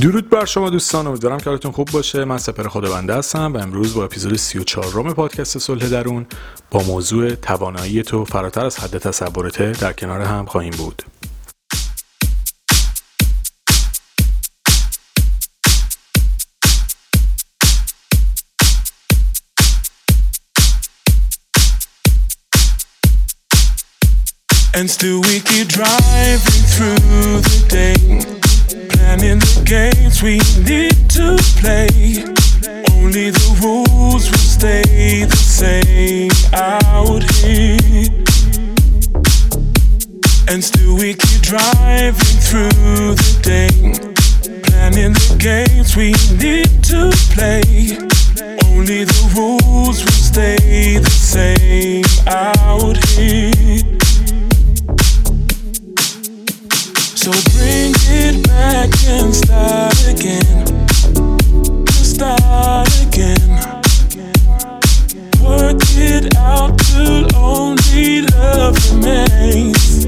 درود بر شما دوستان امیدوارم که حالتون خوب باشه. من سپر خدابنده هستم و امروز با اپیزود 34 روم پادکست صلح درون با موضوع توانایی تو فراتر از حد تصورته در کنار هم خواهیم بود. And still we keep driving through the day. Planning the games we need to play. Only the rules will stay the same out here. And still we keep driving through the day. Planning the games we need to play. Only the rules will stay the same out here. So bring it back and start again. Start again. Work it out till only love remains.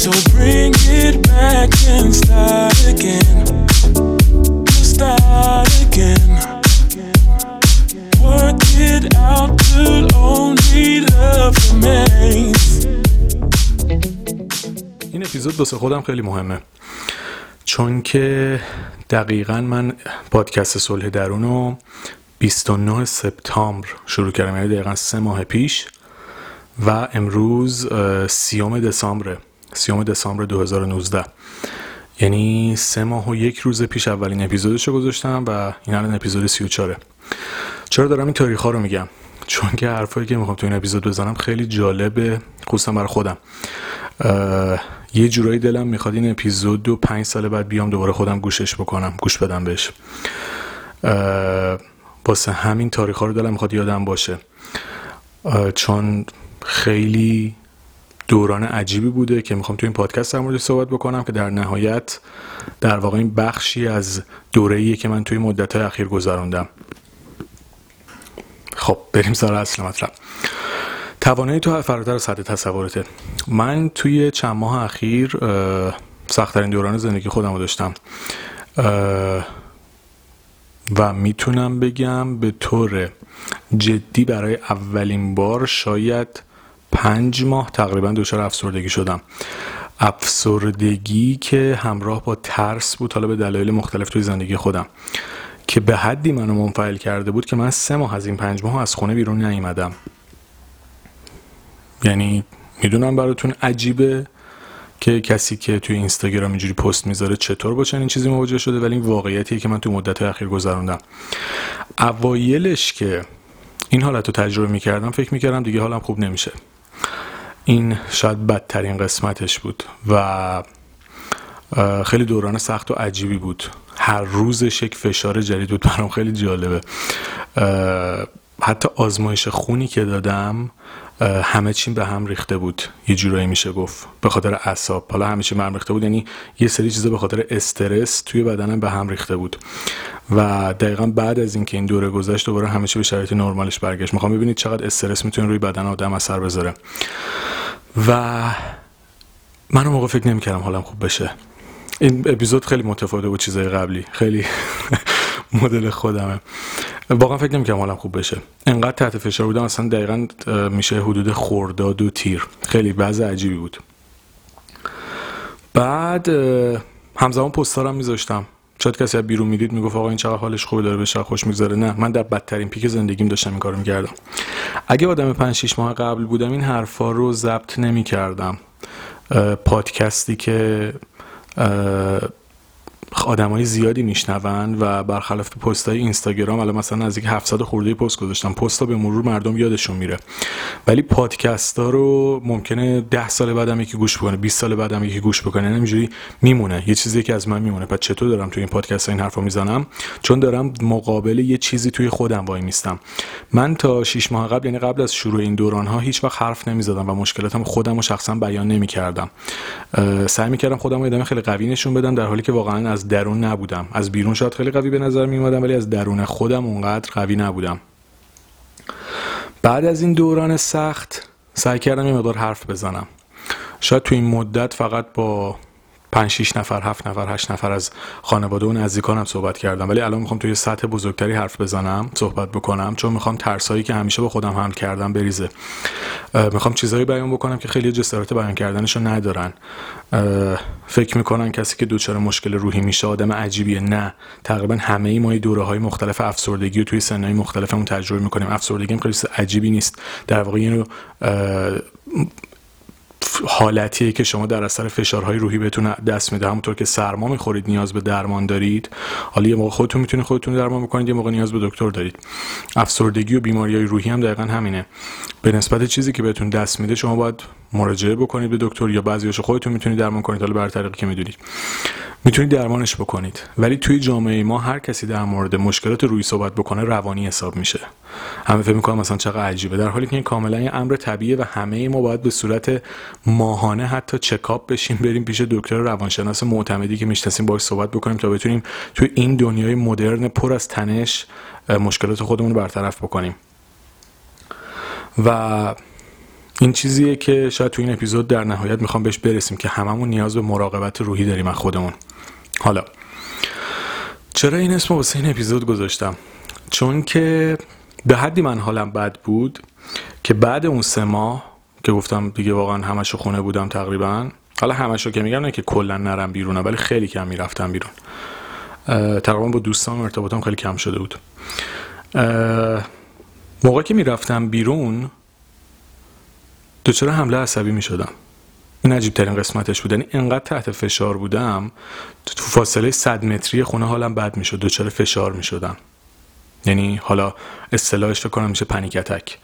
So bring it back and start again. اپیزود واسه خودم خیلی مهمه. چون که دقیقا من پادکست صلح درون رو 29 سپتامبر شروع کردم یعنی دقیقا سه ماه پیش و امروز سیوم دسامبر سیوم دسامبر 2019 یعنی سه ماه و یک روز پیش اولین اپیزودش رو گذاشتم و این الان اپیزود 34 چرا دارم این تاریخ ها رو میگم؟ چون که حرفایی که می‌خوام تو این اپیزود بزنم خیلی جالبه خصوصا برای خودم. یه جورایی دلم می‌خواد این اپیزود دو پنج سال بعد بیام دوباره خودم گوشش بکنم گوش بدم بهش. واسه همین تاریخ ها رو دلم می‌خواد یادم باشه. چون خیلی دوران عجیبی بوده که می‌خوام تو این پادکست در موردش صحبت بکنم که در نهایت در واقع این بخشی از دوره که من توی مدت اخیر گذروندم. خب بریم سر اصل مطلب. توانایی تو فراتر از حد تصورته. من توی چند ماه اخیر سختترین دوران زندگی خودم رو داشتم و می‌تونم بگم به طور جدی برای اولین بار شاید پنج ماه تقریبا دچار افسردگی شدم. افسردگی که همراه با ترس بود حالا به دلایل مختلف توی زندگی خودم. که به حدی منو منفعل کرده بود که من سه ماه از این پنج ماه از خونه بیرون نیومدم. یعنی می‌دونم براتون عجیبه که کسی که توی اینستاگرام اینجوری پست می‌ذاره چطور با چنین چیزی مواجه شده ولی این واقعیتیه که من توی مدت اخیر گذروندم. اوایلش که این حالت رو تجربه می‌کردم فکر می‌کردم دیگه حالم خوب نمیشه. این شاید بدترین قسمتش بود و خیلی دوران سخت و عجیبی بود. هر روزش یک فشار جدید بود. برام خیلی جالبه. حتی آزمایش خونی که دادم همه چیم به هم ریخته بود. یه جورایی میشه گفت. به خاطر اعصاب. حالا همه چی به هم ریخته بود یعنی یه سری چیزا به خاطر استرس توی بدنم به هم ریخته بود. و دقیقا بعد از اینکه این دوره گذشت دوباره همه چی به شرایط نرمالش برگشت. می‌خوام ببینید چقدر استرس می‌تونه روی بدن آدم اثر بذاره. و من اون موقع فکر نمی‌کردم حالم خوب بشه. این اپیزود خیلی متفاوته بود چیزای قبلی. خیلی مدل خودمه. واقعا فکر نمی‌کنم حالم خوب بشه. انقدر تحت فشار بودم اصلا دقیقا میشه حدود خورداد و تیر. خیلی وضع عجیبی بود. بعد همزمان پستارم میذاشتم. شاید کسی از بیرون می‌دید می‌گفت آقا این چقدر حالش خوبه داره بشه خوش میگذره. نه من در بدترین پیک زندگیم داشتم این کارو می‌کردم. اگه آدم 5 6 ماه قبل بودم این حرفا رو ضبط نمی‌کردم. پادکستی که آدمای زیادی میشنون و برخلاف پست های اینستاگرام الان مثلا نزدیک 700 خورده پست گذاشتم پست ها به مرور مردم یادشون میره. ولی پادکست ها رو ممکنه 10 سال بعدم یکی گوش بکنه 20 سال بعدم یکی گوش بکنه نمیجوری میمونه. یه چیزی که از من میمونه. پس چطور دارم توی این پادکست ها این حرفا می‌زنم؟ چون دارم مقابل یه چیزی توی خودم وای میستم. من تا 6 ماه قبل یعنی قبل از شروع این دوران ها هیچ وقت حرف نمی‌زدم و مشکلاتم خودم رو شخصا بیان نمی‌کردم. سعی می‌کردم خودم رو خیلی قوی نشون بدم در حالی که واقعا درون نبودم. از بیرون شاید خیلی قوی به نظر می اومدم ولی از درون خودم اونقدر قوی نبودم. بعد از این دوران سخت سعی کردم یه مقدار حرف بزنم. شاید تو این مدت فقط با 5 6 نفر 7 نفر 8 نفر از خانواده و نزدیکانم صحبت کردم. ولی الان می‌خوام توی سطح بزرگتری حرف بزنم صحبت بکنم چون می‌خوام ترسایی که همیشه با خودم هم کردم بریزه. می‌خوام چیزایی بیان بکنم که خیلی جسارت بیان کردنشو ندارن. فکر می‌کنن کسی که دچار مشکل روحی میشه آدم عجیبیه. نه تقریبا همه ای ما دوره های مختلف افسردگی و توی سنهای مختلفمون تجربه می‌کنیم. افسردگی خیلی عجیبی نیست. در واقع اینو حالتیه که شما در اثر فشارهای روحی بهتون دست میده. همونطور که سرما می‌خورید نیاز به درمان دارید. حالا یه موقع خودتون می‌تونید خودتون درمان بکنید یه موقع نیاز به دکتر دارید. افسردگی و بیماری های روحی هم دقیقا همینه. به نسبت چیزی که بهتون دست میده شما باید مراجعه بکنید به دکتر یا بعضیاشو خودتون می‌تونید درمان کنید حالا بر طریقی که می‌دونید. می‌تونید درمانش بکنید. ولی توی جامعه ما هر کسی در مورد مشکلات روی صحبت بکنه روانی حساب میشه. همه فکر می‌کنم مثلا چقدر عجیبه. در حالی که این کاملا یه امر طبیعیه و همه ما باید به صورت ماهانه حتی چکاپ بشیم بریم پیش دکتر روانشناس معتمدی که می‌شناسیم باهاش صحبت بکنیم تا بتونیم توی این دنیای مدرن پر از تنش مشکلات خودمون رو برطرف بکنیم. و این چیزیه که شاید تو این اپیزود در نهایت می‌خوام بهش برسیم که هممون نیاز به مراقبت روحی داریم از خودمون. حالا. چرا این اسم واسه این اپیزود گذاشتم؟ چون که به حدی من حالم بد بود که بعد اون سه ماه که گفتم دیگه واقعا همشو خونه بودم تقریبا. حالا همشو که میگم نه که کلا نرم بیرونه ولی خیلی کم می‌رفتم بیرون. تقریبا با دوستان ارتباطم خیلی کم شده بود. موقع که می‌رفتم بیرون چرا حمله عصبی می شدم این عجیب ترین قسمتش بود. یعنی انقدر تحت فشار بودم تو فاصله 100 متری خونه حالم بد می‌شد دچار فشار می شدم یعنی حالا اصطلاحش فکر کنم میشه پنیک اتک.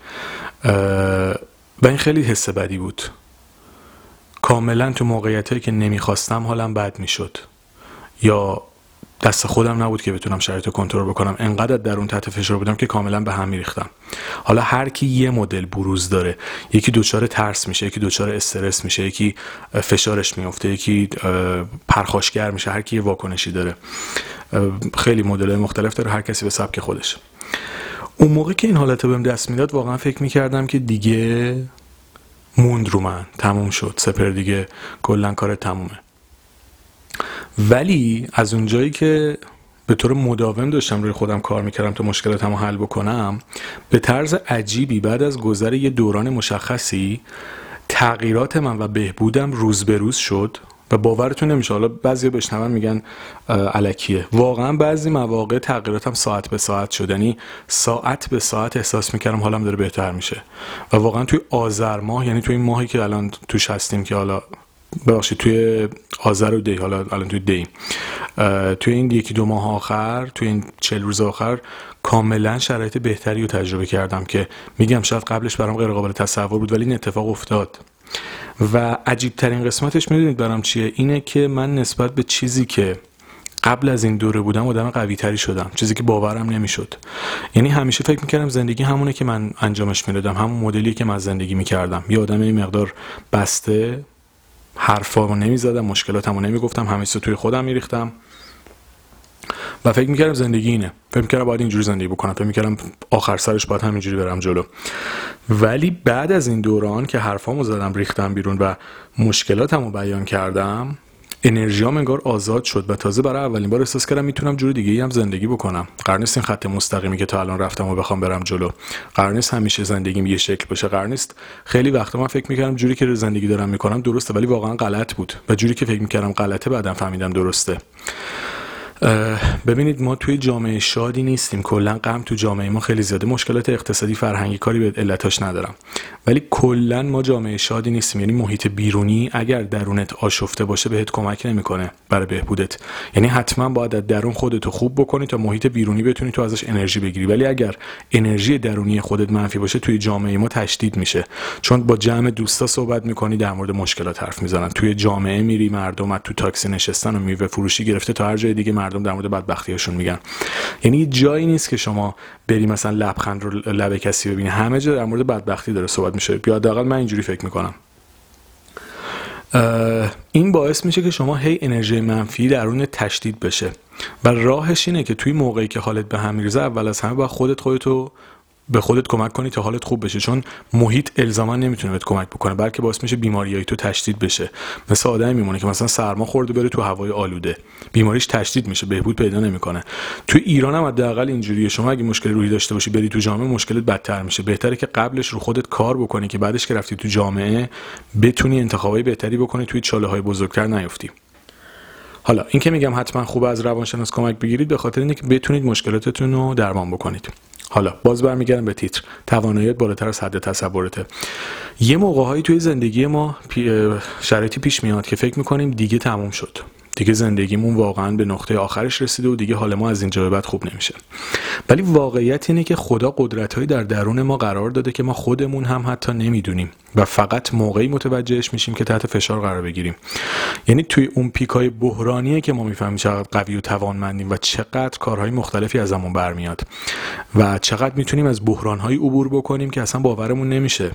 و این خیلی حس بدی بود. کاملا تو موقعیتی که نمی‌خواستم حالم بد می‌شد. یا دست خودم نبود که بتونم شرایط کنترل بکنم. انقدر در اون تحت فشار بودم که کاملا به هم میریختم. حالا هر کی یه مدل بروز داره یکی دچار ترس میشه یکی دچار استرس میشه یکی فشارش میفته یکی پرخاشگر میشه هر کی یه واکنشی داره. خیلی مدل مختلف داره هر کسی به سبک خودش. اون موقع که این حالت بهم دست می‌داد واقعا فکر می‌کردم که دیگه موند رو من. تموم شد. سپر دیگه کلا کار تمومه. ولی از اونجایی که به طور مداوم داشتم روی خودم کار می‌کردم تا مشکلاتم رو حل بکنم به طرز عجیبی بعد از گذر یه دوران مشخصی تغییرات من و بهبودم روز به روز شد و باورتون نمیشه. حالا بعضی بشنون میگن علکیه واقعا بعضی مواقع تغییراتم ساعت به ساعت شد. یعنی ساعت به ساعت احساس می‌کردم حالم داره بهتر میشه. و واقعا توی آذر ماه یعنی توی این ماهی که الان توش هستیم که حالا ببخشید توی آذر و دی حالا الان توی دی. توی این یکی دو ماه آخر توی این چل روز آخر کاملا شرایط بهتری رو تجربه کردم که میگم شاید قبلش برام غیر قابل تصور بود ولی این اتفاق افتاد. و عجیب ترین قسمتش می‌دونید برام چیه؟ اینه که من نسبت به چیزی که قبل از این دوره بودم آدم قوی تری شدم چیزی که باورم نمی‌شد. یعنی همیشه فکر می‌کردم زندگی همونه که من انجامش می‌دادم همون مدلی که من زندگی می‌کردم. یه آدم این مقدار بسته حرفا رو مشکلاتمو نمی‌گفتم همه توی خودم میریختم. و فکر می‌کردم زندگی اینه. فکر می‌کردم باید اینجوری زندگی بکنم. فکر می‌کردم آخر سرش باید همینجوری برم جلو. ولی بعد از این دوران که حرفامو زدم ریختم بیرون و مشکلاتمو بیان کردم انرژیام انگار آزاد شد و تازه برای اولین بار احساس کردم می‌تونم جور دیگه هم زندگی بکنم. قرار نیست این خط مستقیمی که تا الان رفتم و بخوام برم جلو. قرار نیست همیشه زندگیم یه شکل باشه. قرار نیست خیلی وقت من فکر می‌کردم جوری که زندگی دارم می‌کنم درسته ولی واقعا غلط بود و جوری که فکر می‌کردم غلطه بعدم فهمیدم درسته. ببینید ما توی جامعه شادی نیستیم. کلا غم تو جامعه ما خیلی زیاده. مشکلات اقتصادی فرهنگی کاری به علتاش ندارم. ولی کلا ما جامعه شادی نیستیم. یعنی محیط بیرونی اگر درونت آشفته باشه بهت کمک نمی‌کنه برای بهبودت. یعنی حتما باید از درون خودتو خوب بکنی تا محیط بیرونی بتونی تو ازش انرژی بگیری. ولی اگر انرژی درونی خودت منفی باشه توی جامعه ما تشدید میشه. چون با جمع دوستا صحبت می‌کنی در مورد مشکلات حرف می‌زنن. توی جامعه میری مردم تو تاکسی نشستن و میوه فروشی گرفته تا هر جای دیگه مردم در مورد بدبختیاشون میگن. یعنی جایی نیست که شما بری مثلا لبخند رو لب کسی ببینی. همه جا در مورد بدبختی داره صحبت میشه. یا حداقل من اینجوری فکر می‌کنم. این باعث میشه که شما هی انرژی منفی درون تشدید بشه. و راهش اینه که توی موقعی که حالت به هم میریزه اول از همه با خودت خودتو به خودت کمک کنی تا حالت خوب بشه. چون محیط الزاما نمی‌تونه بهت کمک بکنه بلکه باعث میشه بیماریای تو تشدید بشه. مثل آدمی میمونه که مثلا سرما خورده بره تو هوای آلوده. بیماریش تشدید میشه بهبود پیدا نمی‌کنه. تو ایران هم حداقل اینجوریه. شما اگه مشکل روحی داشته باشی بری تو جامعه مشکلت بدتر میشه. بهتره که قبلش رو خودت کار بکنی که بعدش که رفتی تو جامعه بتونی انتخابای بهتری بکنی توی چاله های بزرگتر نیفتی. حالا این که میگم حتما خوب از روانشناس کمک بگیرید به خاطر اینه بتونید مشکلاتتون رو درمان بکنید. حالا باز برمیگردم به تیتر. تواناییت بالاتر از حد تصورته. یه موقعهایی توی زندگی ما شرایطی پیش میاد که فکر می‌کنیم دیگه تموم شد. دیگه زندگیمون واقعا به نقطه آخرش رسیده و دیگه حال ما از اینجا به بعد خوب نمیشه. ولی واقعیت اینه که خدا قدرتهایی در درون ما قرار داده که ما خودمون هم حتی نمی‌دونیم و فقط موقعی متوجهش میشیم که تحت فشار قرار بگیریم. یعنی توی اون پیکای بحرانیه که ما می‌فهمیم چقدر قوی و توانمندیم و چقدر کارهای مختلفی ازمون برمیاد و چقدر می‌تونیم از بحرانهایی عبور بکنیم که اصلا باورمون نمیشه.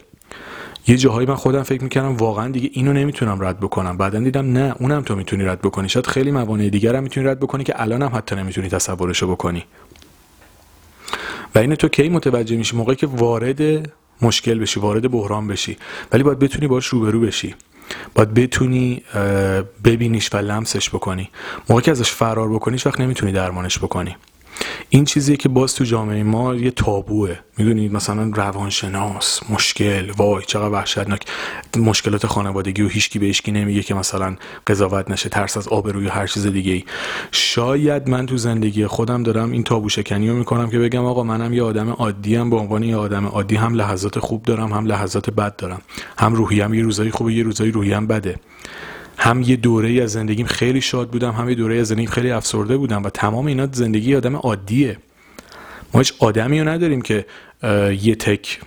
یه جاهایی من خودم فکر می‌کردم واقعا دیگه اینو نمی‌تونم رد بکنم. بعدا دیدم نه اونم تو می‌تونی رد بکنی. شاید خیلی موانع دیگر هم می‌تونی رد بکنی که الان هم حتی نمی‌تونی تصورشو بکنی. و اینو تو کی متوجه میشی؟ موقعی که وارد مشکل بشی وارد بحران بشی. ولی باید بتونی باش روبرو بشی. باید بتونی ببینیش و لمسش بکنی. موقعی که ازش فرار بکنیش وقت نمی‌تونی درمانش بکنی. این چیزیه که باز تو جامعه ما یه تابوه. می‌دونید مثلا روانشناس مشکل وای چقدر وحشتناک. مشکلات خانوادگی و هیچکی به هیچکی نمیگه که مثلا قضاوت نشه ترس از آبروی هر چیز دیگه ای شاید من تو زندگی خودم دارم این تابو شکنی رو می‌کنم که بگم آقا منم یه آدم عادی ام به عنوان یه آدم عادی هم لحظات خوب دارم هم لحظات بد دارم. هم روحیم یه روزایی خوبه یه روزایی روحیم بده. هم یه دوره ای از زندگیم خیلی شاد بودم هم یه دوره از زندگیم خیلی افسرده بودم و تمام اینا زندگی آدم عادیه. ما هیچ آدمی رو نداریم که یه تک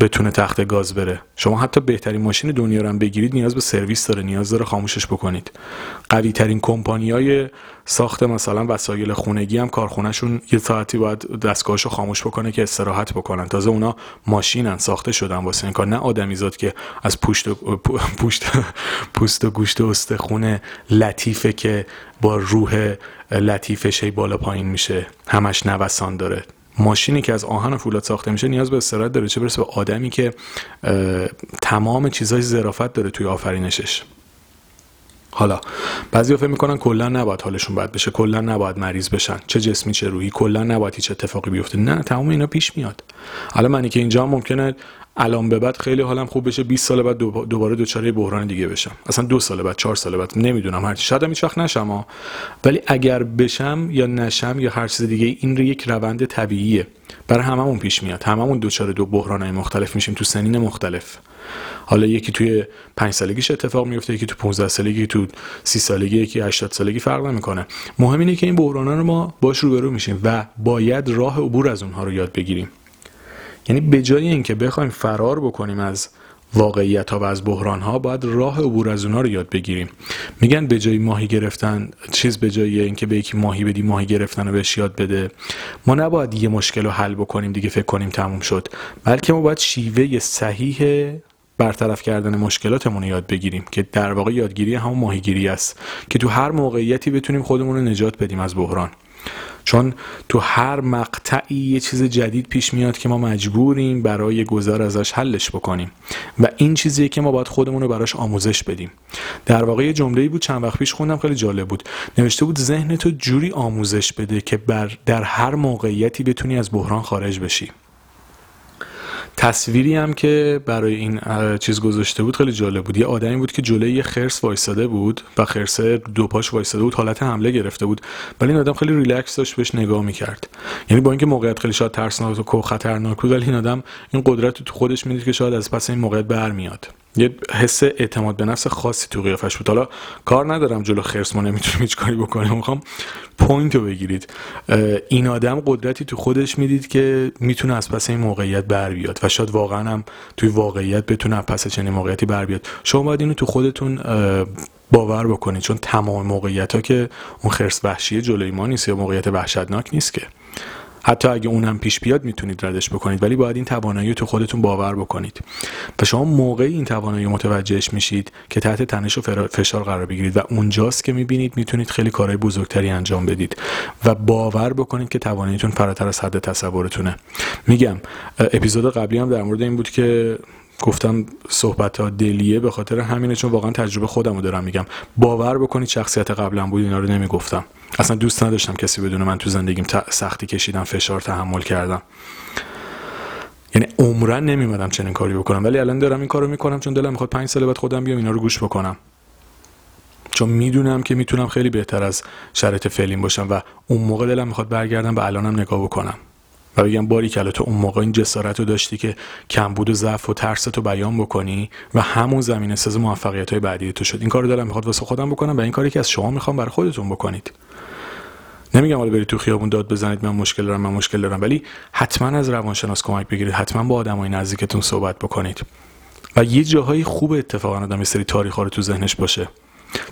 بتونه تخت گاز بره. شما حتی بهترین ماشین دنیا رو هم بگیرید نیاز به سرویس داره نیاز داره خاموشش بکنید. قوی ترین های ساخت مثلا وسایل خونگی هم کارخونهشون یه ساعتی باید دستگاهشو خاموش بکنه که استراحت بکنن. تازه اونا ماشینن ساخته شدن واسه این کار. نه آدمیزاد که از پوشت و پوشت پوست و گوشت و استخونه لطیفه که با روح لطیفش بالا پایین میشه. همش نوسان داره. ماشینی که از آهن و فولاد ساخته میشه نیاز به استراحت داره چه برسه به آدمی که تمام چیزای ظرافت داره توی آفرینشش. حالا بعضی فکر می‌کنن کلا نباید حالشون بد بشه کلا نباید مریض بشن چه جسمی چه روحی کلا نباید هیچ اتفاقی بیفته. نه تمام اینا پیش میاد. حالا منی که اینجا ممکنه الان به بعد خیلی حالم خوب بشه 20 سال بعد دوباره دوچاره بحران دیگه بشم. اصلا دو سال بعد چهار سال بعد نمی‌دونم هر شاید هیچ وقت نشم ولی اگر بشم یا نشم یا هر چیز دیگه این یک روند طبیعیه. برای هممون پیش میاد. هممون دوچاره دو بحرانای مختلف میشیم تو سنین مختلف. حالا یکی توی پنج سالگیش اتفاق میفته یکی تو 15 سالگی تو 30 سالگی یکی 80 سالگی فرق نمی‌کنه. مهم اینه که این بحرانا رو ما باش روبرو میشیم و باید راه عبور از اونها رو یاد بگیریم. یعنی به جای اینکه بخوایم فرار بکنیم از واقعیت ها و از بحران ها باید راه عبور از اونها رو یاد بگیریم. میگن به جای ماهی گرفتن چیز به جای اینکه به یکی ماهی بدی ماهی گرفتن رو بهش یاد بده. ما نباید یه مشکل رو حل بکنیم دیگه فکر کنیم تموم شد. بلکه ما باید شیوه صحیح برطرف کردن مشکلاتمون رو یاد بگیریم که در واقع یادگیری همون ماهیگیری است که تو هر موقعیتی بتونیم خودمون رو نجات بدیم از بحران. چون تو هر مقطعی یه چیز جدید پیش میاد که ما مجبوریم برای گذار ازش حلش بکنیم. و این چیزیه که ما باید خودمون رو براش آموزش بدیم. در واقع یه جمله‌ای بود چند وقت پیش خوندم خیلی جالب بود. نوشته بود ذهن تو جوری آموزش بده که بر در هر موقعیتی بتونی از بحران خارج بشی. تصویری هم که برای این چیز گذاشته بود خیلی جالب بود. یه آدمی بود که جلوی یه خرس وایساده بود و خرسه دو پاش وایساده بود حالت حمله گرفته بود. ولی این آدم خیلی ریلکس داشت بهش نگاه می‌کرد. یعنی با اینکه موقعیت خیلی شاید ترسناک و خطرناک بود ولی این آدم این قدرت تو خودش می‌دید که شاید از پس این موقعیت برمیاد. یه حس اعتماد به نفس خاصی تو قیافش بود. حالا کار ندارم جلو خرس ما نمی‌تونیم هیچ کاری بکنیم. می‌خوام point رو بگیرید. این آدم قدرتی تو خودش می‌دید که می‌تونه از پس این موقعیت بر بیاد و شاید واقعا هم توی واقعیت بتونه از پس چنین موقعیتی بر بیاد. شما باید اینو تو خودتون باور بکنید. چون تمام موقعیت ها که اون خرس وحشی جلوی ما نیست یا موقعیت وحشتناک نیست که. حتی اگه اونم پیش بیاد می‌تونید ردش بکنید ولی باید این توانایی تو خودتون باور بکنید. و شما موقعی این توانایی متوجهش میشید که تحت تنش و فشار قرار بگیرید و اونجاست که می‌بینید می‌تونید خیلی کارهای بزرگتری انجام بدید و باور بکنید که تواناییتون فراتر از حد تصورتونه. میگم اپیزود قبلی هم در مورد این بود که گفتم صحبت ها دلیه به خاطر همینه چون واقعا تجربه خودم رو دارم میگم. باور بکنید شخصیت قبلا بود اینا رو نمی‌گفتم. اصلا دوست نداشتم کسی بدونه من تو زندگیم سختی کشیدم فشار تحمل کردم. یعنی عمرن نمیمدم چنین کاری بکنم. ولی الان دارم این کارو می‌کنم چون دلم می‌خواد پنج سال بعد خودم بیام اینا رو گوش بکنم. چون می‌دونم که می‌تونم خیلی بهتر از شرایط فعلیم باشم و اون موقع دلم می‌خواد برگردم به الانم نگاه بکنم. و بگم باری کلا تو اون موقع این جسارت رو داشتی که کمبود و ضعف و ترس تو بیان بکنی و همون زمینه ساز موفقیت های بعدی تو شد. این کار دلم می‌خواد واسه خودم بکنم و این کاری که از شما می‌خوام برای خودتون بکنید. نمیگم حالا برید تو خیابون داد بزنید من مشکل دارم من مشکل دارم ولی حتما از روانشناس کمک بگیرید حتما با آدمای نزدیکتون صحبت بکنید. و یه جاهای خوب اتفاقا آدم سری تاریخ رو تو ذهنش باشه.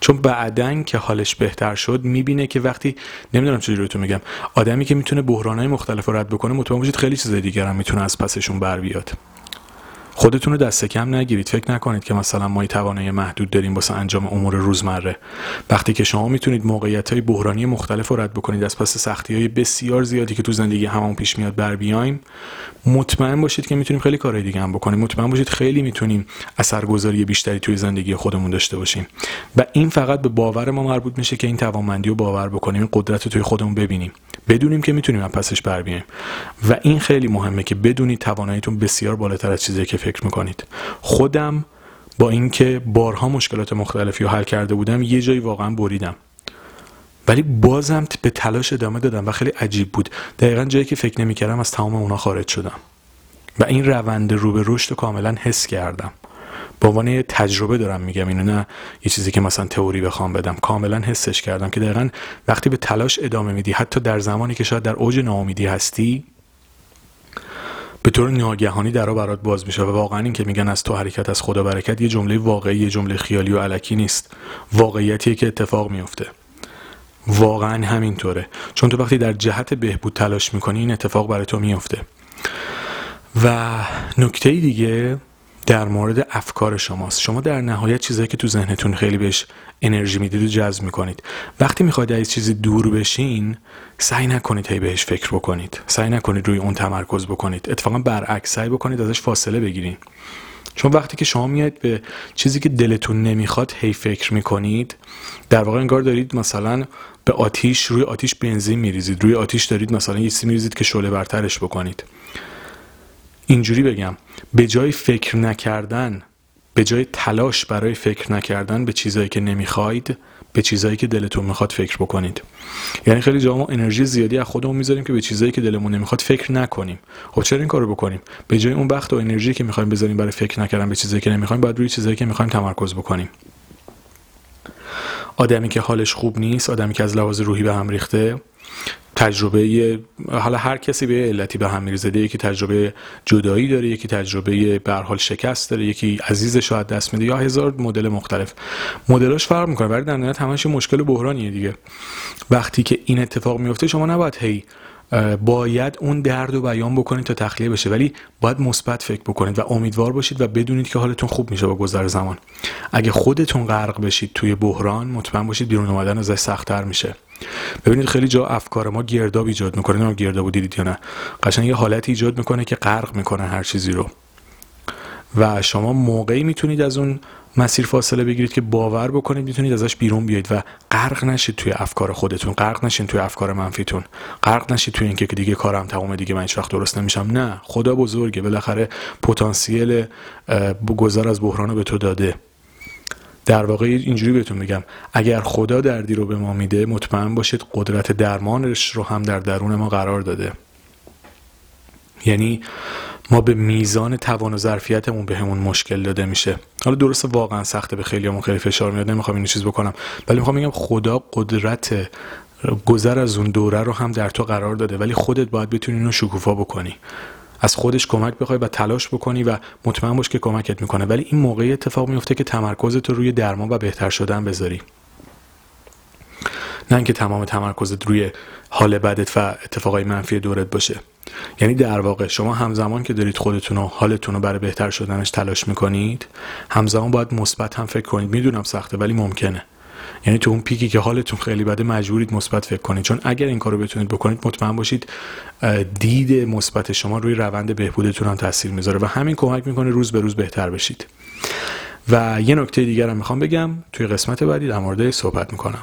چون بعدن که حالش بهتر شد می‌بینه که وقتی نمی‌دونم چجوری تو میگم آدمی که می‌تونه بحرانهای مختلف رو رد بکنه مطمئن باشید خیلی چیزای دیگر هم می‌تونه از پسشون بر بیاد. خودتون رو دست کم نگیرید. فکر نکنید که مثلا ما توانایی محدود داریم واسه انجام امور روزمره. وقتی که شما می‌تونید موقعیت های بحرانی مختلف رو رد بکنید از پس سختی های بسیار زیادی که تو زندگی همون پیش میاد بر بیایم مطمئن باشید که می‌تونیم خیلی کارهای دیگه هم بکنیم. مطمئن باشید خیلی می‌تونیم اثرگذاری بیشتری توی زندگی خودمون داشته باشیم. و این فقط به باور ما مربوط میشه که این توانمندی رو باور بکنیم این قدرت رو توی خودمون ببینیم. بدونیم که می‌تونیم از پسش بر بیایم. و این خیلی مهمه که بدونید تواناییتون بسیار بالاتر از چیزی که فکر می‌کنید. خودم با اینکه بارها مشکلات مختلفی رو حل کرده بودم یه جایی واقعا بریدم. ولی بازم به تلاش ادامه دادم و خیلی عجیب بود. دقیقا جایی که فکر نمی‌کردم از تمام اونا خارج شدم. و این روند رو به رشد کاملا حس کردم. به عنوان تجربه دارم میگم اینو نه یه چیزی که مثلا تئوری بخوام بدم. کاملا حسش کردم که دقیقا وقتی به تلاش ادامه میدی حتی در زمانی که شاید در اوج ناامیدی هستی به طور ناگهانی درا برات باز میشه و واقعا این که میگن از تو حرکت از خدا برکت یه جمله واقعی یه جمله خیالی و علکی نیست. واقعیتیه که اتفاق میفته واقعا همینطوره. چون تو وقتی در جهت بهبود تلاش می‌کنی این اتفاق برای تو میفته و نکته دیگه در مورد افکار شماست. شما در نهایت چیزایی که تو ذهنتون خیلی بهش انرژی می‌دید و جذب می‌کنید. وقتی می‌خواید از چیزی دور بشین سعی نکنید هی بهش فکر بکنید. سعی نکنید روی اون تمرکز بکنید. اتفاقا برعکس سعی بکنید ازش فاصله بگیرید. چون وقتی که شما میاد به چیزی که دلتون نمی‌خواد هی فکر می‌کنید در واقع انگار دارید مثلا به آتیش روی آتیش بنزین میریزید. روی آتیش دارید مثلا یه چیزی میریزید که شعله برترش بکنید. اینجوری بگم به جای فکر نکردن به جای تلاش برای فکر نکردن به چیزایی که نمی‌خواید به چیزایی که دلتون می‌خواد فکر بکنید. یعنی خیلی جا ما انرژی زیادی از خودمون می‌ذاریم که به چیزایی که دلمون نمی‌خواد فکر نکنیم. خب چرا این کارو بکنیم؟ به جای اون وقت و انرژی که می‌خوایم بذاریم برای فکر نکردن به چیزایی که نمی‌خوایم باید روی چیزایی که می‌خوایم تمرکز بکنیم. آدمی که حالش خوب نیست آدمی که از لحاظ روحی به هم ریخته تجربه حالا هر کسی به علتی به هم میریزه. یکی تجربه جدایی داره یکی تجربه به حال شکست داره یکی عزیز شاید دست میده یا هزار مدل مختلف. مدلاش فرق می‌کنه ولی در نهایت همش مشکل بحرانیه دیگه. وقتی که این اتفاق میفته شما نباید هی باید اون درد رو بیان بکنید تا تخلیه بشه. ولی باید مثبت فکر بکنید و امیدوار باشید و بدونید که حالتون خوب میشه با گذر زمان. اگه خودتون غرق بشید توی بحران مطمئن باشید بیرون اومدن ازش سختتر میشه. ببینید خیلی جا افکار ما گرداب ایجاد می‌کنه. نه گرداب دیدید یا نه. قشنگ یه حالت ایجاد می‌کنه که غرق می‌کنه هر چیزی رو. و شما موقعی می‌تونید از اون مسیر فاصله بگیرید که باور بکنید می‌تونید ازش بیرون بیاید و غرق نشید توی افکار خودتون غرق نشید توی افکار منفیتون. غرق نشید توی اینکه دیگه کارم تمام دیگه من وقت درست نمیشم. نه خدا بزرگه. بالاخره پتانسیل گذر از بحران به تو داده. در واقع اینجوری بهتون میگم اگر خدا دردی رو به ما میده مطمئن باشید قدرت درمانش رو هم در درون ما قرار داده. یعنی ما به میزان توان و ظرفیتمون به همون مشکل داده میشه. حالا درسته واقعا سخته به خیلی همون خیلی فشار میاد نمی‌خوام این چیز بکنم. ولی می‌خوام بگم خدا قدرت گذر از اون دوره رو هم در تو قرار داده. ولی خودت باید بتونی اینو شکوفا بکنی. از خودش کمک بخوای و تلاش بکنی و مطمئن باش که کمکت می‌کنه. ولی این موقعی اتفاق میفته که تمرکزت رو روی درمان و بهتر شدن بذاری. نه اینکه تمام تمرکزت روی حال بدت و اتفاقای منفی دورت باشه. یعنی در واقع شما همزمان که دارید خودتون و حالتون رو برای بهتر شدنش تلاش می‌کنید همزمان باید مثبت هم فکر کنید. می‌دونم سخته ولی ممکنه. یعنی تو اون پیکی که حالتون خیلی بده مجبورید مثبت فکر کنید. چون اگر این کارو بتونید بکنید مطمئن باشید دید مثبت شما روی روند بهبودتون هم تاثیر می‌ذاره و همین کمک می‌کنه روز به روز بهتر بشید. و یه نکته دیگر هم می‌خوام بگم. توی قسمت بعدی در مورد صحبت می‌کنم.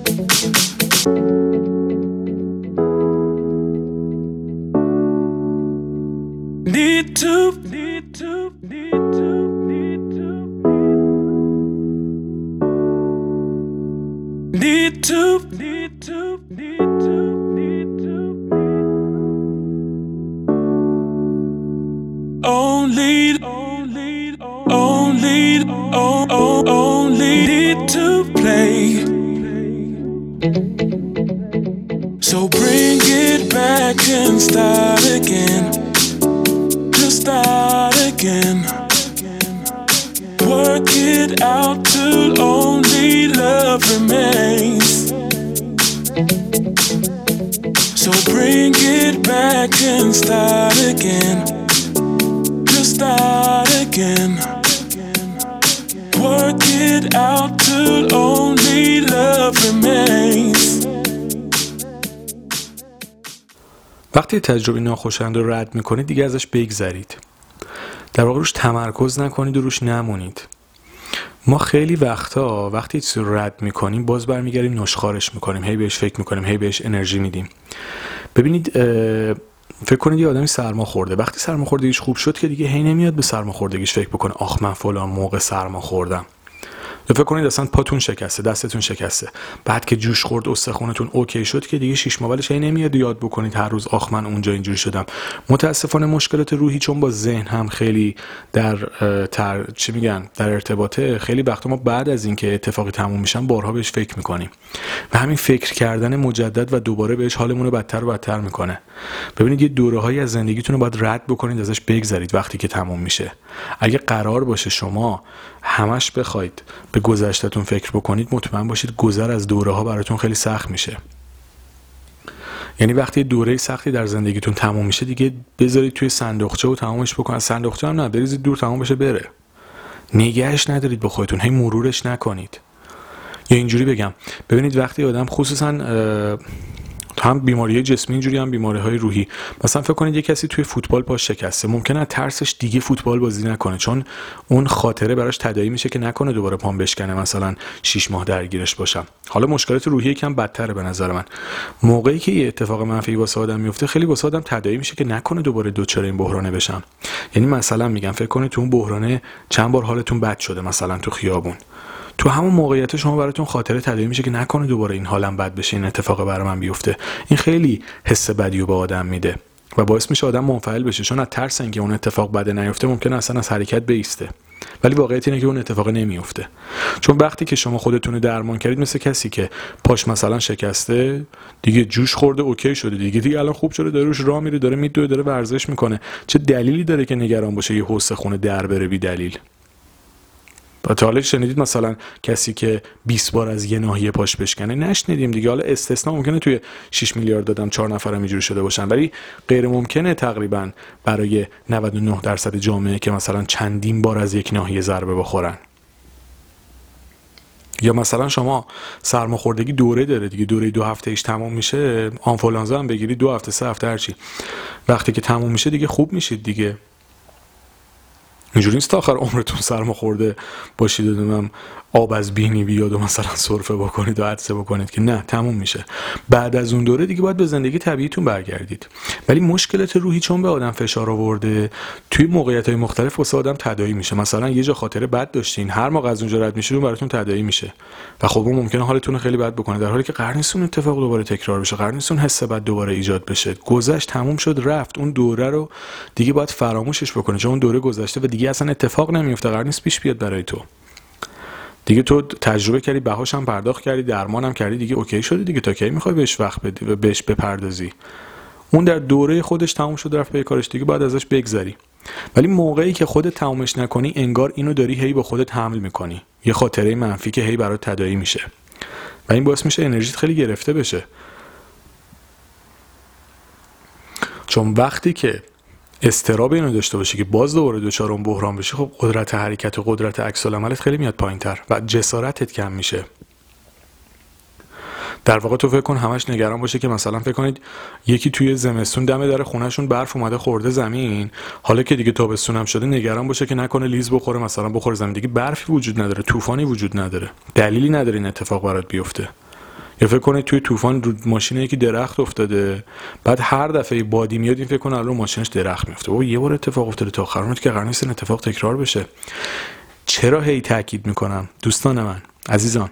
Need to, need to, need to. need to, need to, and start again. Just start again. Work it out till only love remains. So bring it back and start again. وقتی تجربه ناخوشایند رو رد می‌کنید دیگه ازش بگذرید. در واقع روش تمرکز نکنید و روش نمونید. ما خیلی وقتا وقتی چیزی رو رد می‌کنیم باز برمیگردیم نشخارش می‌کنیم. هی بهش فکر می‌کنیم هی بهش انرژی میدیم. ببینید فکر کنید یه آدمی سرما خورده وقتی سرما خوردگیش خوب شد که دیگه هی نمیاد به سرما خوردگیش فکر بکنه. آخ من فلان موقع سرما خوردم فکر کنید اصلا پاتون شکسته دستتون شکسته. بعد که جوش خورد استخونتون اوکی شد که دیگه شش ماه هی نمیاد. یاد بکنید هر روز آخ من اونجا اینجوری شدم. متاسفانه مشکلات روحی چون با ذهن هم خیلی در تر چی میگن در ارتباطه خیلی وقتا ما بعد از اینکه اتفاقی تموم میشن بارها بهش فکر می‌کنیم. و همین فکر کردن مجدد و دوباره بهش حالمون رو بدتر و بدتر می‌کنه. ببینید یه دوره از زندگیتون رو باید رد بکنید ازش بگذرید وقتی که تموم میشه. اگه قرار باشه شما همش بخواید گذشتهتون فکر بکنید مطمئن باشید گذر از دوره ها براتون خیلی سخت میشه. یعنی وقتی دوره سختی در زندگیتون تموم میشه دیگه بذارید توی صندوقچه و تمامش بکنید. صندوقچه هم نه بریزید دور تمام بشه بره. نگهش ندارید به خودتون هی مرورش نکنید. یا اینجوری بگم. ببینید وقتی آدم خصوصا هم بیماری جسمی اینجوری هم بیماری های روحی. مثلا فکر کنید یه کسی توی فوتبال پاش شکسته ممکنه ترسش دیگه فوتبال بازی نکنه چون اون خاطره براش تداعی میشه که نکنه دوباره پام بشکنه مثلا 6 ماه درگیرش باشم. حالا مشکلات روحی یکم بدتره به نظر من. موقعی که یه اتفاق منفی واسه آدم میفته خیلی واسه آدم تداعی میشه که نکنه دوباره دوچار این بحرانه بشم. یعنی مثلا میگم فکر کنید تو اون بحرانه چند بار حالتون بد شده مثلا تو خیابون. تو همون موقعیت شما براتون خاطره تداعی میشه که نکنه دوباره این حالم بد بشه این اتفاق برای من بیفته. این خیلی حس بدی رو به آدم میده و باعث میشه آدم منفعل بشه. چون از ترس اینکه اون اتفاق بده نیفته ممکن اصلا از حرکت بیسته. ولی واقعیت اینه که اون اتفاق نمیفته. چون وقتی که شما خودتون درمان کردید مثل کسی که پاش مثلا شکسته دیگه جوش خورده اوکی شده دیگه. دیگه الان خوب شده داره روش راه میره داره میدوه داره ورزش می‌کنه. چه دلیلی داره که نگران باشه یه حس خونه در بره بی دلیل؟ حالا شنیدید مثلا کسی که 20 بار از یه ناحیه پاش بشکنه؟ نشنیدیم دیگه. حالا استثنا ممکنه توی 6 میلیارد دادم 4 نفرم اینجوری شده باشن ولی غیر ممکنه تقریبا برای 99 درصد جامعه که مثلا چندین بار از یک ناحیه ضربه بخورن. یا مثلا شما سرماخوردگی دوره داره دیگه دوره دو هفته ایش تمام میشه آنفولانزا هم بگیری دو هفته سه هفته هرچی وقتی که تموم میشه دیگه خوب میشید دیگه. اینجوری نیست. تا آخر عمرتون سرما خورده باشید و آب از بینی بیاد و مثلا سرفه بکنید و عدسه بکنید که نه تموم میشه. بعد از اون دوره دیگه باید به زندگی طبیعیتون برگردید. ولی مشکلات روحی چون به آدم فشار آورده توی موقعیت های مختلف واسه آدم تداعی میشه. مثلا یه جا خاطره بد داشتین هر موقع از اونجا رد میشید اون براتون تداعی میشه. و خب اون ممکنه حالتون خیلی بد بکنه در حالی که قرار نیست اون اتفاق دوباره تکرار بشه قرار نیست اون حس بد دوباره ایجاد بشه. گذشت تموم شد رفت. اون دوره رو دیگه باید فراموشش بکنه. چون اون دوره گذشته و دیگه اصلا اتفاق نمیفته قرار نیست پیش بیاد برای تو. دیگه تو تجربه کردی بهاش هم پرداخت کردی درمان هم کردی دیگه اوکی شدی دیگه. تا کی می‌خوای بهش وقت بدی و بهش بپردازی؟ اون در دوره خودش تموم شد رفت به کارش دیگه بعد ازش بگذری. ولی موقعی که خودت تمومش نکنی انگار اینو داری هی با خودت حمل می‌کنی. یه خاطره منفی که هی برات تداعی میشه. و این باعث میشه انرژیت خیلی گرفته بشه. چون وقتی که استراب اینو داشته باشی که باز دوباره دچار اون بحران بشی خب قدرت حرکت و قدرت عکس عملت خیلی میاد پایینتر و جسارتت کم میشه. در واقع تو فکر کن همش نگران باشه که مثلا فکر کنید یکی توی زمستون دم در خونهشون برف اومده خورده زمین حالا که دیگه تابستون هم شده نگران باشه که نکنه لیز بخوره مثلا بخوره زمین. دیگه برفی وجود نداره طوفانی وجود نداره. دلیلی نداره این اتفاق برات بیفته. یا فکر کنید توی طوفان رو ماشین یکی درخت افتاده بعد هر دفعه بادی میاد این فکر کنه الان ماشینش درخت میفته و یه بار اتفاق افتاده تا آخر. که قرار نیست اتفاق تکرار بشه. چرا هی تاکید می‌کنم؟ دوستان من عزیزان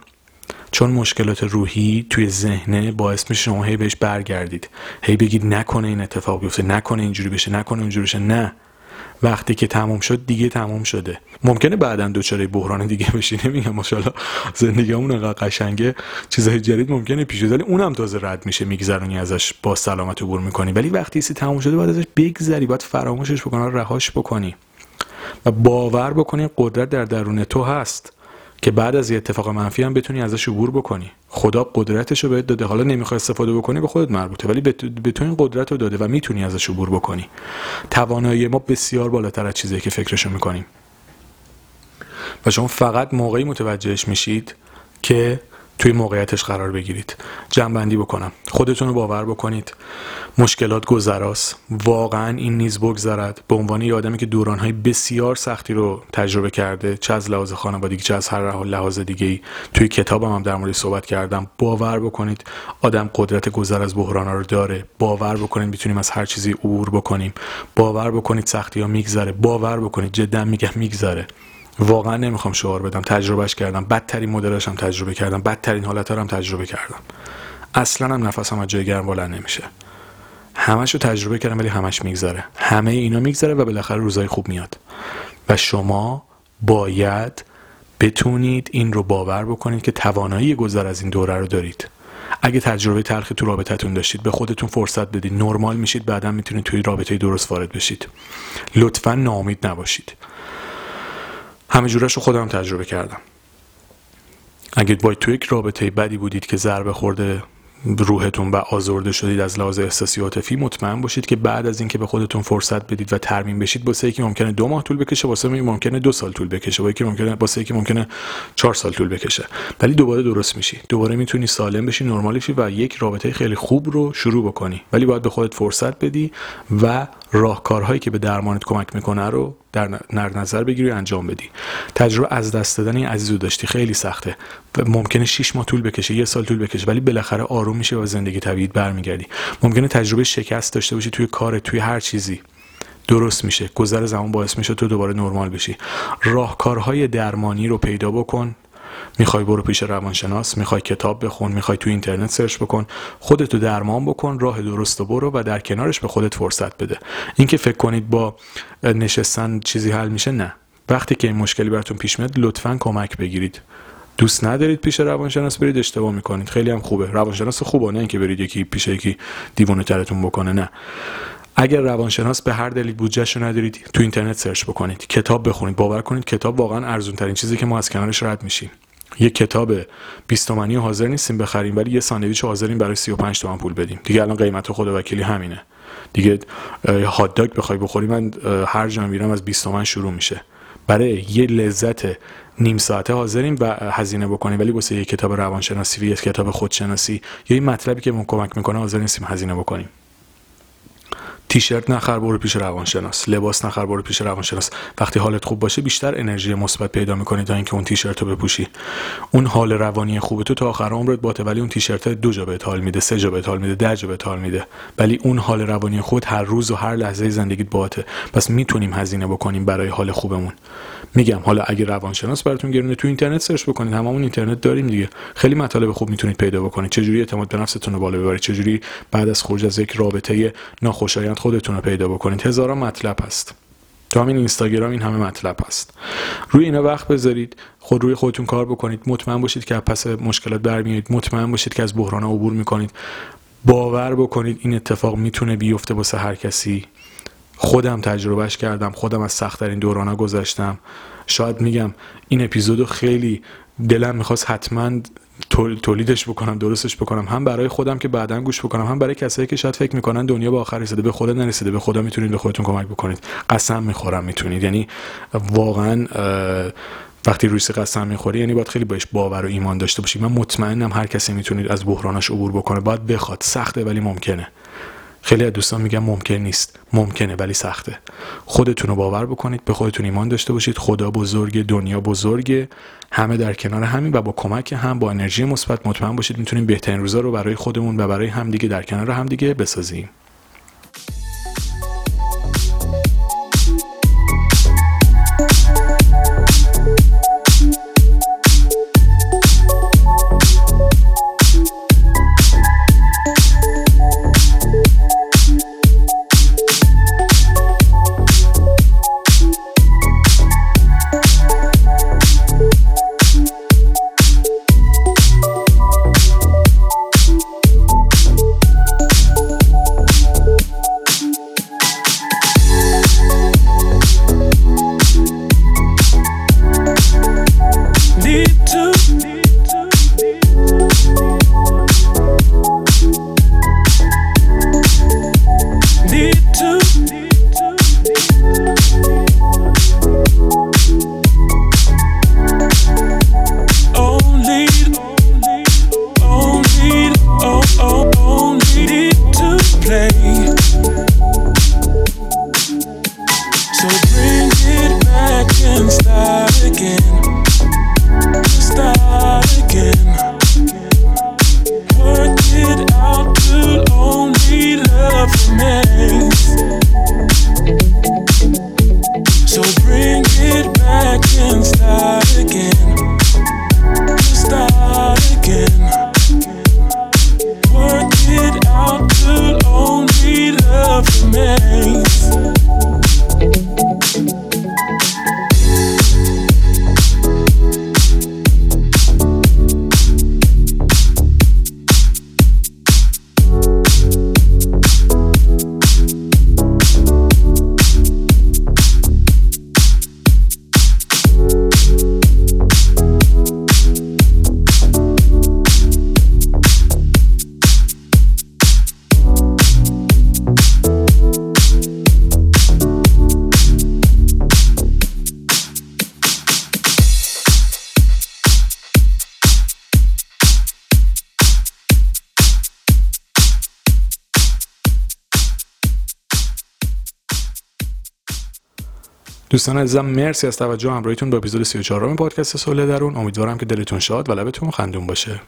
چون مشکلات روحی توی ذهنه باعث میشه شما هی بهش برگردید. هی بگید نکنه این اتفاق بیفته نکنه اینجوری بشه نکنه اینجوری بشه. نه. وقتی که تموم شد دیگه تموم شده. ممکنه بعدا دوچاره بحران دیگه بشی نمیگم ماشاءالله. زندگیمون انقدر قشنگه. چیزای جدید ممکنه پیش ولی اونم تازه رد میشه میگذرونی ازش با سلامت عبور می‌کنی. ولی وقتی سی تموم شده باید ازش بگذری باید فراموشش بکنی رهاش بکنی. و باور بکنی قدرت در درون تو هست. که بعد از یه اتفاق منفی هم بتونی ازش عبور بکنی. خدا قدرتش رو بهت داده. حالا نمی‌خوای استفاده بکنی به خودت مربوطه. ولی به تو این قدرت رو داده و می‌تونی ازش عبور بکنی. توانایی ما بسیار بالاتر از چیزی که فکرشو می‌کنیم. و شما فقط موقعی متوجهش میشید که توی موقعیتش قرار بگیرید. جنبندی بکنم. خودتون رو باور بکنید. مشکلات گذراست. واقعا این نیز بگذرد. به عنوان یه آدمی که دورانهای بسیار سختی رو تجربه کرده چه از لحاظ خانوادگی چه از هر لحاظ دیگه ای توی کتابم هم در مورد صحبت کردم. باور بکنید آدم قدرت گذر از بحران رو داره. باور بکنید می‌تونیم از هر چیزی عبور بکنیم. باور بکنید سختی ها میگذره. باور بکنید جدا میگم میگذره. واقعا نمی‌خوام شعار بدم تجربهش کردم بدترین مدلش هم تجربه کردم بدترین حالت هم تجربه کردم. اصلا هم نفسم از جای گرم بلند نمیشه. همش رو تجربه کردم ولی همش میگذره. همه اینا میگذره و بالاخره روزای خوب میاد. و شما باید بتونید این رو باور بکنید که توانایی گذر از این دوره رو دارید. اگه تجربه تلخی تو رابطتون داشتید به خودتون فرصت بدید نرمال میشید بعدا می‌تونید توی رابطه درست وارد بشید. لطفا ناامید نباشید. همه جورش رو خودم تجربه کردم. اگه باید تو یک رابطه بدی بودید که ضربه خورده روحتون و آزرده شدید از لحاظ احساسی عاطفی مطمئن باشید که بعد از اینکه به خودتون فرصت بدید و ترمیم بشید واسه یکی ممکنه دو ماه طول بکشه واسه ممکنه دو سال طول بکشه واسه ممکنه واسه یکی ممکنه چهار سال طول بکشه. ولی دوباره درست میشی. دوباره می‌تونی سالم بشی نرمال بشی و یک رابطه خیلی خوب رو شروع بکنی. ولی باید به خودت فرصت بدی و راهکارهایی که به درمانت کمک می‌کنه رو در نظر بگیری انجام بدی. تجربه از دست دادن این عزیزو داشتی. خیلی سخته. و ممکنه 6 ماه طول بکشه یه سال طول بکشه ولی بالاخره آروم میشه و زندگی طبیعی برمیگردی. ممکنه تجربه شکست داشته باشی توی کار توی هر چیزی. درست میشه. گذر زمان باعث میشه تو دوباره نرمال بشی. راهکارهای درمانی رو پیدا بکن. می‌خوای برو پیش روانشناس می‌خوای کتاب بخون می‌خوای تو اینترنت سرچ بکن خودتو درمان بکن راه درست برو و در کنارش به خودت فرصت بده. اینکه فکر کنید با نشستن چیزی حل میشه نه. وقتی که این مشکلی براتون پیش میاد لطفا کمک بگیرید. دوست ندارید پیش روانشناس برید اشتباه می‌کنید. خیلی هم خوبه. روانشناس خوبه نه اینکه برید یکی پیش یکی دیوونه ترتون بکنه نه. اگر روانشناس به هر دلیل بودجهشو ندارید تو اینترنت سرچ بکنید. کتاب بخونید. باور کنید کتاب واقعا ارزون ترین چیزی که ما از کنارش رد میشیم. یه کتاب 20 تومانی حاضر نیستیم بخریم ولی یه ساندویچ حاضرین برای 35 تومن پول بدیم. دیگه الان قیمت خود وکیلی همینه. دیگه هات داگ بخوای بخوری من هر جا میرم از 20 تومن شروع میشه. برای یه لذت نیم ساعته حاضریم و هزینه بکنیم ولی واسه یه کتاب روانشناسی و یه کتاب خودشناسی یا این مطلبی که من کمک می‌کنه حاضر نیستیم هزینه بکنیم. تیشرت نخر برو پیش روانشناس. لباس نخر برو پیش روانشناس. وقتی حالت خوب باشه بیشتر انرژی مثبت پیدا می‌کنی تا اینکه اون تیشرت رو بپوشی. اون حال روانی خوب تو تا آخر عمرت باته ولی اون تیشرت دو جا بهت حال میده سه جا بهت حال میده ده جا بهت حال میده. ولی اون حال روانی خود هر روز و هر لحظه زندگیت باته. پس می‌تونیم هزینه بکنیم برای حال خوبمون. میگم حالا اگه روانشناس براتون گرونه تو اینترنت سرچ بکنید. هممون اینترنت داریم دیگه. خیلی مطالب خوب می‌تونید پیدا بکنید. چجوری اعتماد به نفستون رو بالا ببرید؟ چجوری بعد از خروج از یک رابطه ناخوشایند خودتون رو پیدا بکنید. هزاران مطلب هست. تو همین اینستاگرام این همه مطلب هست. روی اینا وقت بذارید. خود روی خودتون کار بکنید. مطمئن باشید که پس مشکلات برمیارید مطمئن باشید که از بحران عبور می‌کنید. باور بکنید این اتفاق می‌تونه بیفته واسه هر کسی. خودم تجربهش کردم. خودم از سختترین دورانا گذشتم. شاید میگم این اپیزودو خیلی دلم می‌خواست حتما تولیدش بکنم درستش بکنم. هم برای خودم که بعدا گوش بکنم هم برای کسایی که شاید فکر می‌کنن دنیا به آخر رسیده به خدا نرسیده. به خدا می‌تونید به خودتون کمک بکنید. قسم می‌خورم می‌تونید. یعنی واقعا وقتی روی قسم می‌خوری یعنی باید خیلی باش باور و ایمان داشته باشی. من مطمئنم هر کسی می‌تونید از بحرانش عبور بکنه. باید بخواد. سخته ولی ممکنه. خیلی از دوستان میگن ممکن نیست. ممکنه ولی سخته. خودتون رو باور بکنید به خودتون ایمان داشته باشید. خدا بزرگ دنیا بزرگه همه در کنار همین و با کمک هم با انرژی مثبت مطمئن باشید. می‌تونیم بهترین روزا رو برای خودمون و برای همدیگه در کنار همدیگه بسازیم. دوستان عزیزم مرسی از توجه همراهیتون با اپیزود 34 پادکست صلح درون. امیدوارم که دلتون شاد و لبتون خندون باشه.